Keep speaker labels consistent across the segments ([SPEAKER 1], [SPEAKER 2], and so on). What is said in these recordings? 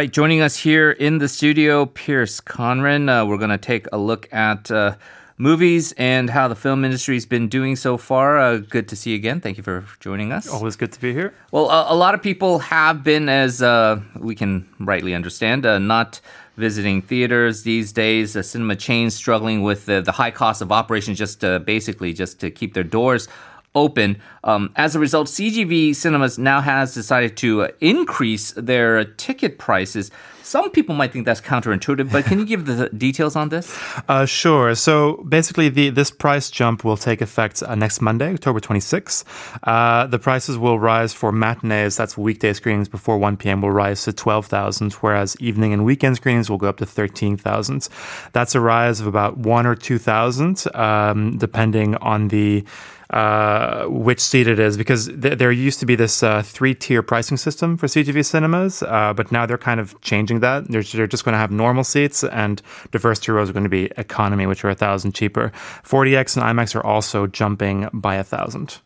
[SPEAKER 1] right, joining us here in the studio, Pierce Conran. Uh, we're going to take a look at uh, movies and how the film industry's been doing so far. Uh, good to see you again. Thank you for joining us.
[SPEAKER 2] Always good to be here.
[SPEAKER 1] Well, a lot of people have been, as uh, we can rightly understand, uh, not visiting theaters these days. The cinema chains struggling with the, the high cost of operation, just to, basically just to keep their doors open. Um, as a result, CGV Cinemas now has decided to uh, increase their ticket prices. Some people might think that's counterintuitive, but can you give the details on this?
[SPEAKER 2] Uh, sure. So basically, the, this price jump will take effect uh, next Monday, October 26th. Uh, the prices will rise for matinees, that's weekday screenings before 1 p.m., will rise to 12,000, whereas evening and weekend screenings will go up to 13,000. That's a rise of about 1 or 2,000, um, depending on the uh, which seat it is because th- there used to be this uh, three tier pricing system for CGV cinemas, uh, but now they're kind of changing that. They're, they're just going to have normal seats, and the first two rows are going to be economy, which are a thousand cheaper. 4DX and IMAX are also jumping by a thousand.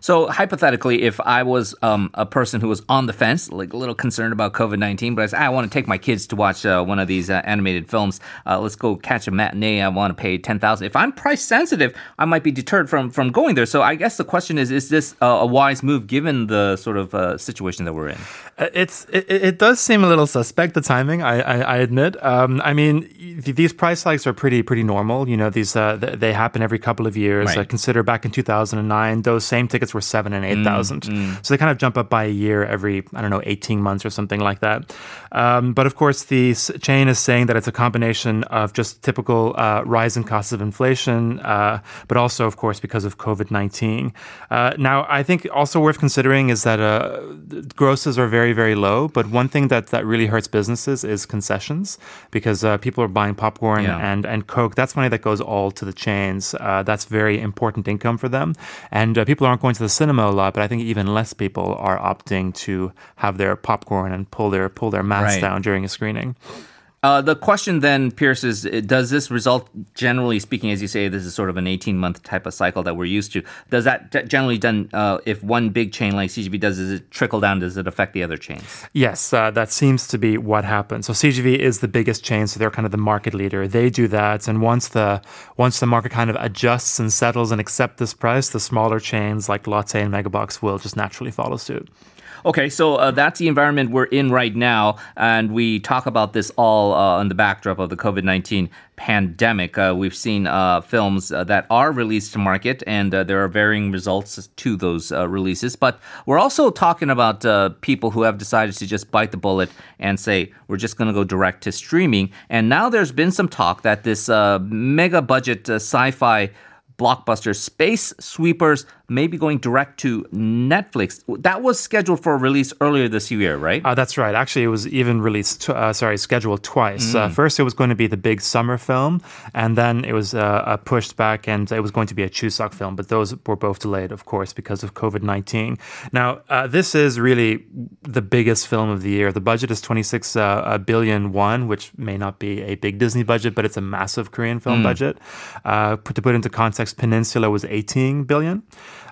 [SPEAKER 1] So hypothetically, if I was um, a person who was on the fence, like a little concerned about COVID nineteen, but I said I want to take my kids to watch uh, one of these uh, animated films. Uh, let's go catch a matinee. I want to pay ten thousand. If I'm price sensitive, I might be deterred from from going there. So I guess the question is: Is this a wise move given the sort of uh, situation that we're in?
[SPEAKER 2] Uh, it's it, it, does seem a little suspect the timing. I I, I admit. Um, I mean, these price hikes are pretty pretty normal. You know, these uh, they happen every couple of years. Right. consider back in two thousand and nine, those same tickets were seven and eight thousand. Mm, mm. So they kind of jump up by a year every I don't know eighteen months or something like that. Um, but of course, the chain is saying that it's a combination of just typical uh, rise in costs of inflation, uh, but also of course because of COVID nineteen. Uh, now, I think also worth considering is that uh, grosses are very very low. But one thing that that really hurts businesses is concessions because uh, people are buying popcorn yeah. and and Coke. That's money that goes all to the chains. Uh, that's very important income for them, and people aren't going to the cinema a lot, but I think even less people are opting to have their popcorn and pull their pull their masks right. down during a screening.
[SPEAKER 1] Uh, the question then, Pierce, is does this result, generally speaking, as you say, this is sort of an 18 month type of cycle that we're used to. Does that generally done, uh, if one big chain like CGV does, does it trickle down? Does it affect the other chains?
[SPEAKER 2] Yes, uh, that seems to be what happens. So CGV is the biggest chain, so they're kind of the market leader. They do that, and once the once the market kind of adjusts and settles and accepts this price, the smaller chains like Lotte and Megabox will just naturally follow suit.
[SPEAKER 1] Okay, so uh, that's the environment we're in right now, and we talk about this all uh, on the backdrop of the COVID 19 pandemic. Uh, we've seen uh, films uh, that are released to market, and uh, there are varying results to those releases. But we're also talking about people who have decided to just bite the bullet and say, we're just going to go direct to streaming. And now there's been some talk that this mega budget sci fi blockbuster Space Sweepers may be going direct to Netflix. That was scheduled for a release earlier this year, right?
[SPEAKER 2] Uh, that's right. Actually, it was even released, uh, sorry, scheduled twice. Uh, mm. Uh, first, it was going to be the big summer film, and then it was uh, uh, pushed back and it was going to be a Chuseok film, but those were both delayed, of course, because of COVID 19. Now, this is really the biggest film of the year. The budget is 26 billion won, which may not be a big Disney budget, but it's a massive Korean film mm. budget. to put into context, Peninsula was 18 billion.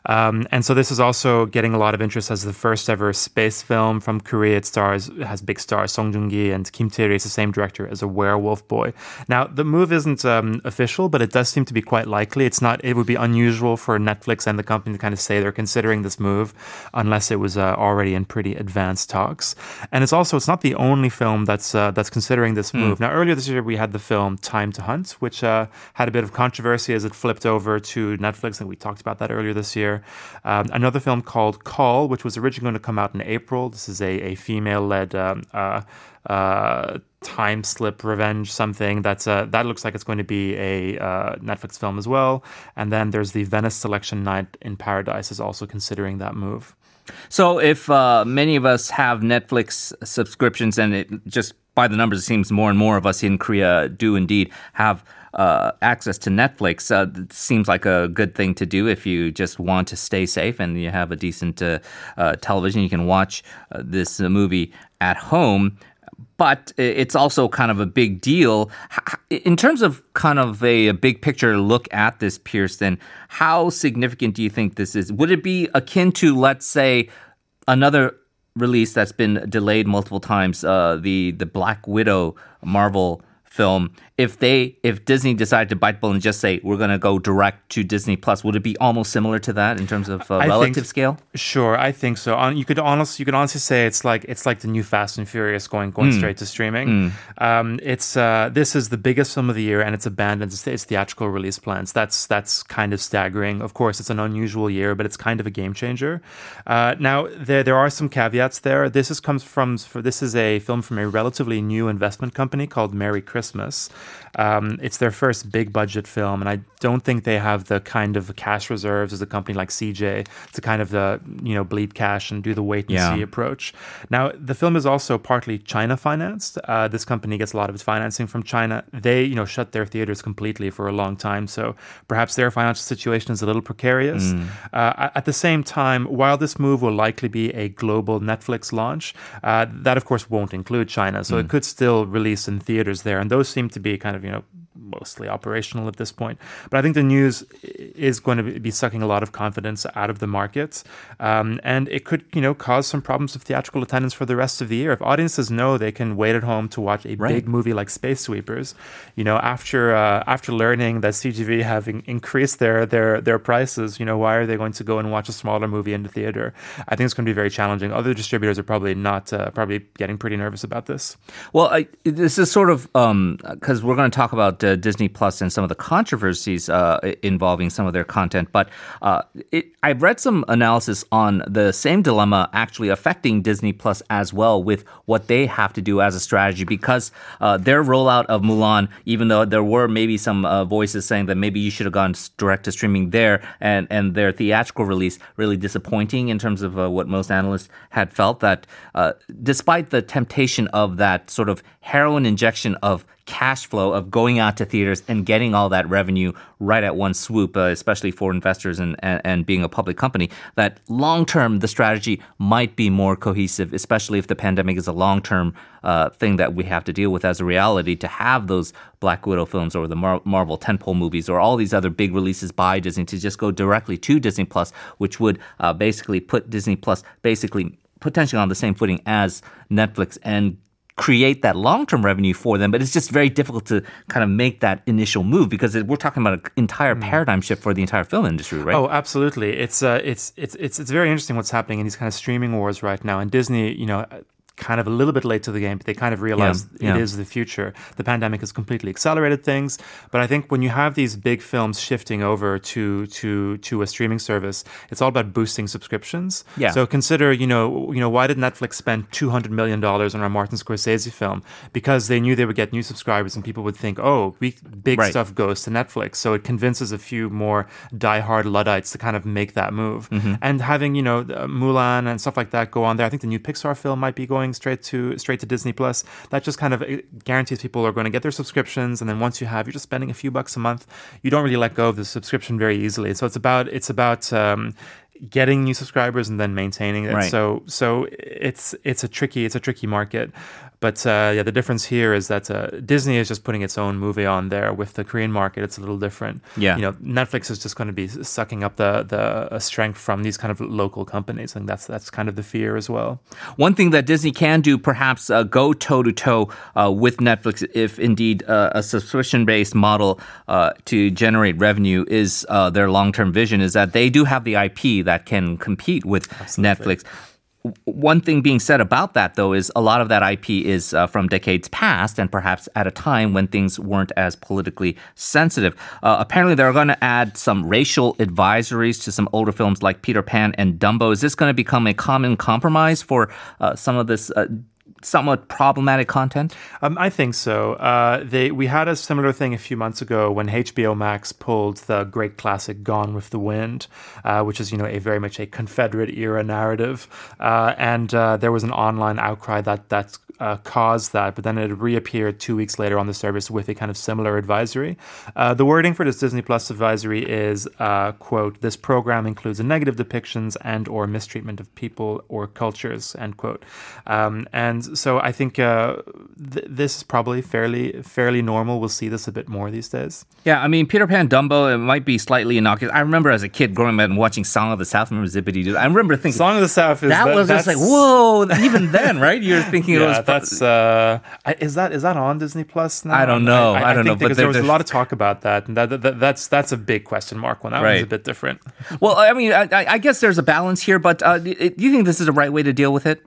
[SPEAKER 2] Um, and so this is also getting a lot of interest as the first ever space film from Korea. It stars it has big stars Song Joong-ki and Kim Tae-ri is the same director as a Werewolf Boy. Now the move isn't um, official, but it does seem to be quite likely. It's not. It would be unusual for Netflix and the company to kind of say they're considering this move, unless it was uh, already in pretty advanced talks. And it's also it's not the only film that's uh, that's considering this hmm. move. Mm. Now earlier this year we had the film Time to Hunt, which uh, had a bit of controversy as it flipped over to Netflix, and we talked about that earlier this year. Um, another film called Call, which was originally going to come out in April. This is a, a female led um, uh, uh, time slip revenge something that's uh, that looks like it's going to be a uh, Netflix film as well. And then there's the Venice Selection Night in Paradise is also considering that move.
[SPEAKER 1] So if uh, many of us have Netflix subscriptions, and it just by the numbers, it seems more and more of us in Korea do indeed have uh, access to Netflix uh, seems like a good thing to do if you just want to stay safe and you have a decent uh, uh television. You can watch this movie at home. But it's also kind of a big deal. In terms of kind of a, a big picture look at this, then how significant do you think this is? Would it be akin to, let's say, another release that's been delayed multiple times, uh, the the Black Widow Marvel film if they if Disney decided to bite bullet and just say we're going to go direct to Disney Plus, would it be almost similar to that in terms of uh, relative
[SPEAKER 2] think,
[SPEAKER 1] scale?
[SPEAKER 2] Sure, I think so. On, you could honestly you could honestly say it's like it's like the new Fast and Furious going going mm. straight to streaming. Mm. Um, it's uh, this is the biggest film of the year and it's abandoned its, its theatrical release plans. That's that's kind of staggering. Of course, it's an unusual year, but it's kind of a game changer. Uh, now there there are some caveats there. This is comes from for this is a film from a relatively new investment company called Merry Christmas. Um, it's their first big budget film, and I don't think they have the kind of cash reserves as a company like CJ to kind of the you know bleed cash and do the wait and yeah. see approach. Now the film is also partly China financed. Uh, this company gets a lot of its financing from China. They you know shut their theaters completely for a long time, so perhaps their financial situation is a little precarious. Mm. Uh, at the same time, while this move will likely be a global Netflix launch, uh, that of course won't include China, so mm. it could still release in theaters there, and those seem to be kind of you know mostly operational at this point. But I think the news is going to be sucking a lot of confidence out of the markets, um, and it could, you know, cause some problems with theatrical attendance for the rest of the year. If audiences know they can wait at home to watch a right. big movie like Space Sweepers, you know, after uh, after learning that CGV have increased their their their prices, you know, why are they going to go and watch a smaller movie in the theater? I think it's going to be very challenging. Other distributors are probably not uh, probably getting pretty nervous about this.
[SPEAKER 1] Well, I, this is sort of because um, we're going to talk about. Uh, Disney Plus and some of the controversies uh, involving some of their content. But uh, it, I've read some analysis on the same dilemma actually affecting Disney Plus as well with what they have to do as a strategy because uh, their rollout of Mulan, even though there were maybe some uh, voices saying that maybe you should have gone direct to streaming there and, and their theatrical release really disappointing in terms of uh, what most analysts had felt that despite the temptation of that sort of heroin injection of cash flow of going out to theaters and getting all that revenue right at one swoop, uh, especially for investors and, and, and, being a public company, that long term the strategy might be more cohesive, especially if the pandemic is a long term uh, thing that we have to deal with as a reality to have those Black Widow films or the Mar- Marvel tentpole movies or all these other big releases by Disney to just go directly to Disney Plus, which would uh, basically put Disney Plus basically potentially on the same footing as Netflix and create that long-term revenue for them but it's just very difficult to kind of make that initial move because we're talking about an entire mm. paradigm shift for the entire film industry right?
[SPEAKER 2] Oh absolutely. It's uh, it's it's it's it's very interesting what's happening in these kind of streaming wars right now. And disney you know kind of a little bit late to the game, but they kind of realized yeah, yeah. it is the future. The pandemic has completely accelerated things, but I think when you have these big films shifting over to to to a streaming service, it's all about boosting subscriptions. Yeah. So consider, you know, you know, why did Netflix spend two hundred million dollars on our Martin Scorsese film? Because they knew they would get new subscribers, and people would think, oh, we, big right. stuff goes to Netflix. So it convinces a few more diehard luddites to kind of make that move. Mm-hmm. And having you know Mulan and stuff like that go on there, I think the new Pixar film might be going going straight to straight to Disney Plus. That just kind of guarantees people are going to get their subscriptions, and then once you have, you're just spending a few bucks a month. You don't really let go of the subscription very easily. So it's about it's about um, getting new subscribers and then maintaining it. Right. So so it's it's a tricky it's a tricky market. But uh, yeah, the difference here is that uh, Disney is just putting its own movie on there. With the Korean market, it's a little different. Yeah, you know, Netflix is just going to be sucking up the the uh, strength from these kind of local companies, and that's that's kind of the fear as well.
[SPEAKER 1] One thing that Disney can do, perhaps, uh, go toe to toe with Netflix, if indeed uh, a subscription based model uh, to generate revenue is their long term vision, is that they do have the IP that can compete with Absolutely. Netflix one thing being said about that, though, is a lot of that IP is uh, from decades past and perhaps at a time when things weren't as politically sensitive. Uh, apparently, they're going to add some racial advisories to some older films like Peter Pan and Dumbo. Is this going to become a common compromise for uh, some of this uh, somewhat problematic content?
[SPEAKER 2] Um, I think so. Uh, they we had a similar thing a few months ago when HBO Max pulled the great classic Gone with the Wind, uh, which is you know a very much a Confederate era narrative, uh, and uh, there was an online outcry that that uh, caused that, but then it reappeared two weeks later on the service with a kind of similar advisory. Uh, the wording for this Disney Plus advisory is, quote, this program includes negative depictions and or mistreatment of people or cultures, end quote. Um, and so I think uh, th- this is probably fairly fairly normal. We'll see this a bit more these days.
[SPEAKER 1] Yeah, I mean Peter Pan, Dumbo, it might be slightly innocuous. I remember as a kid growing up and watching Song of the South. I remember Zippity Doo. I remember thinking
[SPEAKER 2] Song of the South is
[SPEAKER 1] that,
[SPEAKER 2] that
[SPEAKER 1] was just like whoa. Even then, right? You're thinking it
[SPEAKER 2] Yeah,
[SPEAKER 1] was
[SPEAKER 2] that's uh, is that is that on Disney Plus now?
[SPEAKER 1] I don't know. I don't
[SPEAKER 2] think
[SPEAKER 1] know,
[SPEAKER 2] because there was a lot of talk about that, and that, that that's that's a big question mark. When that
[SPEAKER 1] Right.
[SPEAKER 2] one's a bit different.
[SPEAKER 1] well. I mean, I, I guess there's a balance here, but uh, do you think this is the right way to deal with it?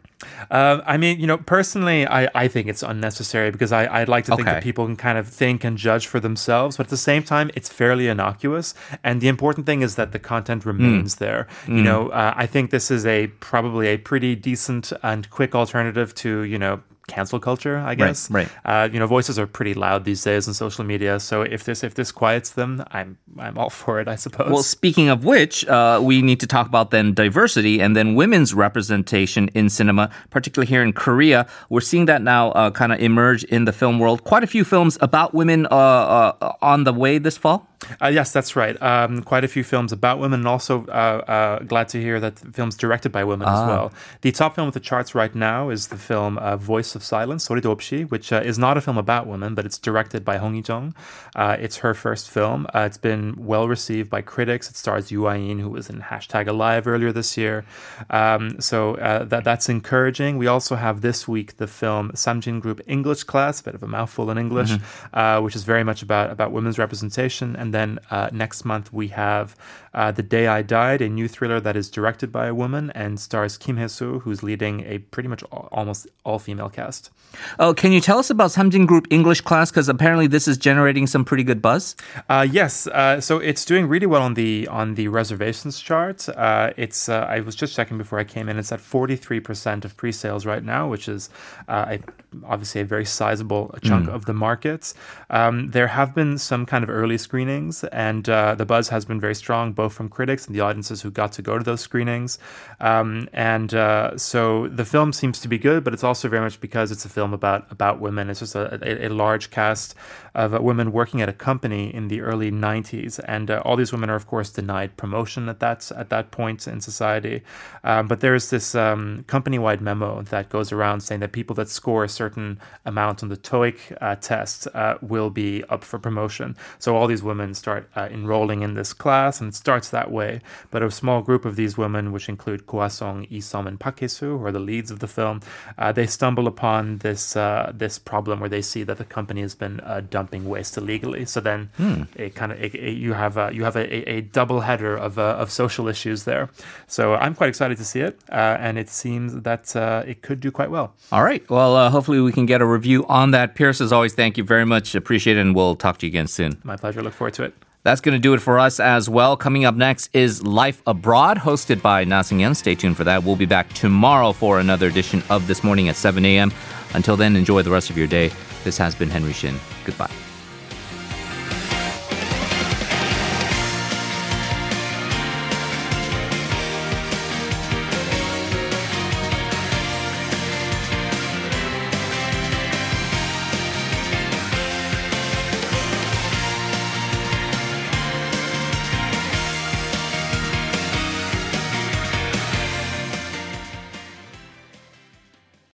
[SPEAKER 2] Um, I mean, you know, personally, I, I think it's unnecessary because I, I'd like to think
[SPEAKER 1] Okay.
[SPEAKER 2] that people can kind of think and judge for themselves, but at the same time, it's fairly innocuous. And the important thing is that the content
[SPEAKER 1] Hmm.
[SPEAKER 2] remains there. You know, uh, I think this is a probably a pretty decent and quick alternative to, you know, cancel culture, I guess.
[SPEAKER 1] right.
[SPEAKER 2] Uh, you know, voices are pretty loud these days on social media. So if this if this quiets them, I'm I'm all for it, I suppose.
[SPEAKER 1] Well, speaking of which, uh, we need to talk about then diversity and then women's representation in cinema, particularly here in Korea. We're seeing that now uh, kind of emerge in the film world. Quite a few films about women uh, uh, on the way this fall.
[SPEAKER 2] Uh, yes, that's right. Um, quite a few films about women, and also uh, uh, glad to hear that films directed by women ah. as well. The top film with the charts right now is the film uh, Voice of Silence, 소리도 없이, which uh, is not a film about women, but it's directed by Hong Yi-jung. Uh, it's her first film. it's been well received by critics. It stars Yoo Ah-in, who was in Hashtag Alive earlier this year. Um, so that that's encouraging. We also have this week the film Samjin Group English Class, a bit of a mouthful in English, mm-hmm. which is very much about, about women's representation and then uh, next month we have uh, The Day I Died, a new thriller that is directed by a woman and stars Kim Hye-soo, who's leading a pretty much all, almost all female cast.
[SPEAKER 1] Oh, can you tell us about Samjin Group English class? Because apparently this is generating some pretty good buzz.
[SPEAKER 2] Uh, yes, uh, so it's doing really well on the on the reservations chart. Uh, it's uh, I was just checking before I came in. It's at forty three percent of pre-sales right now, which is uh, a, obviously a very sizable chunk of the markets. Um, there have been some kind of early screenings, and uh, the buzz has been very strong, both from critics and the audiences who got to go to those screenings. Um, and uh, so the film seems to be good, but it's also very much because it's a film about about women. It's just a, a, a large cast of uh, women working at a company in the early 90s, and uh, all these women are, of course, denied promotion at that at that point in society. Um, but there's this um, company-wide memo that goes around saying that people that score a certain amount on the TOEIC uh, test uh, will be up for promotion. So all these women start uh, enrolling in this class, and it starts that way. But a small group of these women, which include Go Ah-sung, Esom, and Park Hye-su, who are the leads of the film, uh, they stumble upon this uh, this problem where they see that the company has been uh, dumping waste illegally. So then it kind of you have a, you have a, a, double header of uh, of social issues there. So I'm quite excited to see it, uh, and it seems that uh, it could do quite well.
[SPEAKER 1] All right. Well, uh, hopefully we can get a review on that. Pierce, as always, thank you very much. Appreciate it, and we'll talk to you again soon.
[SPEAKER 2] My pleasure. Look forward to it.
[SPEAKER 1] That's going to do it for us as well. Coming up next is Life Abroad, hosted by Na Seung-yeon. Stay tuned for that. We'll be back tomorrow for another edition of This Morning at 7 a.m. Until then, enjoy the rest of your day. This has been Henry Shin. Goodbye.